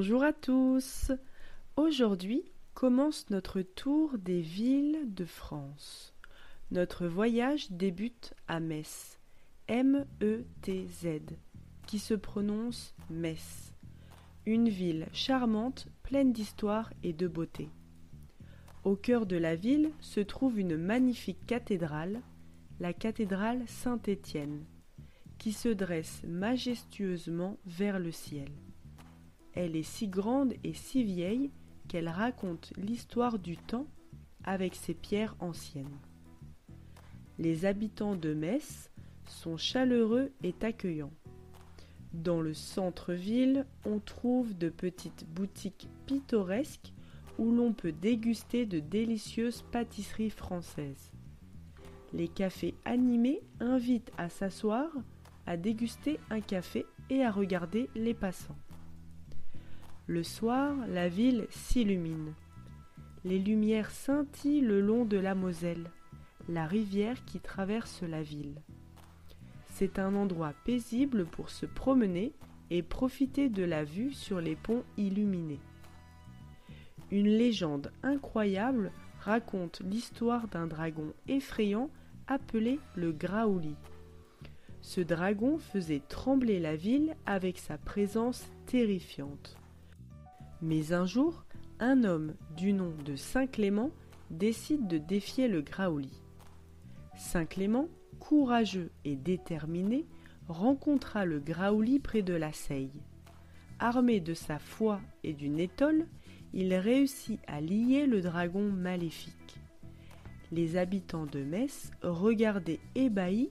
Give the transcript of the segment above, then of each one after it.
Bonjour à tous. Aujourd'hui commence notre tour des villes de France. Notre voyage débute à Metz, M-E-T-Z, qui se prononce Metz, une ville charmante, pleine d'histoire et de beauté. Au cœur de la ville se trouve une magnifique cathédrale, la cathédrale Saint-Étienne, qui se dresse majestueusement vers le ciel. Elle est si grande et si vieille qu'elle raconte l'histoire du temps avec ses pierres anciennes. Les habitants de Metz sont chaleureux et accueillants. Dans le centre-ville, on trouve de petites boutiques pittoresques où l'on peut déguster de délicieuses pâtisseries françaises. Les cafés animés invitent à s'asseoir, à déguster un café et à regarder les passants. Le soir, la ville s'illumine. Les lumières scintillent le long de la Moselle, la rivière qui traverse la ville. C'est un endroit paisible pour se promener et profiter de la vue sur les ponts illuminés. Une légende incroyable raconte l'histoire d'un dragon effrayant appelé le Graouli. Ce dragon faisait trembler la ville avec sa présence terrifiante. Mais un jour, un homme du nom de Saint Clément décide de défier le Graouli. Saint Clément, courageux et déterminé, rencontra le Graouli près de la Seille. Armé de sa foi et d'une étole, il réussit à lier le dragon maléfique. Les habitants de Metz regardaient ébahis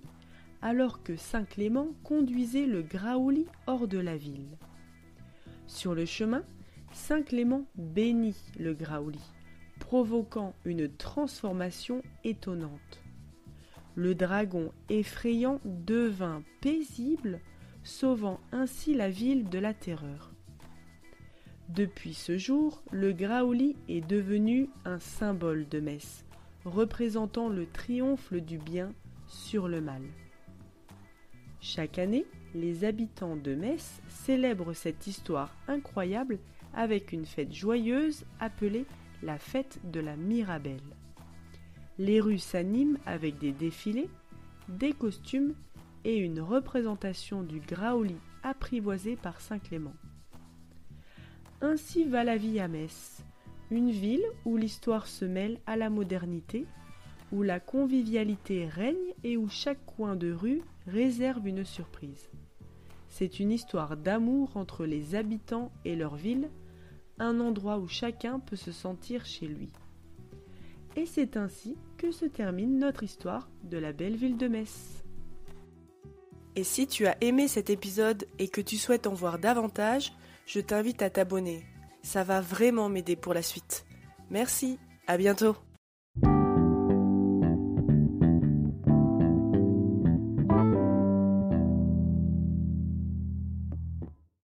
alors que Saint Clément conduisait le Graouli hors de la ville. Sur le chemin, Saint Clément bénit le Graouli, provoquant une transformation étonnante. Le dragon effrayant devint paisible, sauvant ainsi la ville de la terreur. Depuis ce jour, le Graouli est devenu un symbole de Metz, représentant le triomphe du bien sur le mal. Chaque année, les habitants de Metz célèbrent cette histoire incroyable avec une fête joyeuse appelée la fête de la Mirabelle. Les rues s'animent avec des défilés, des costumes et une représentation du Graouli apprivoisé par Saint Clément. Ainsi va la vie à Metz, une ville où l'histoire se mêle à la modernité, où la convivialité règne et où chaque coin de rue réserve une surprise. C'est une histoire d'amour entre les habitants et leur ville, un endroit où chacun peut se sentir chez lui. Et c'est ainsi que se termine notre histoire de la belle ville de Metz. Et si tu as aimé cet épisode et que tu souhaites en voir davantage, je t'invite à t'abonner. Ça va vraiment m'aider pour la suite. Merci, à bientôt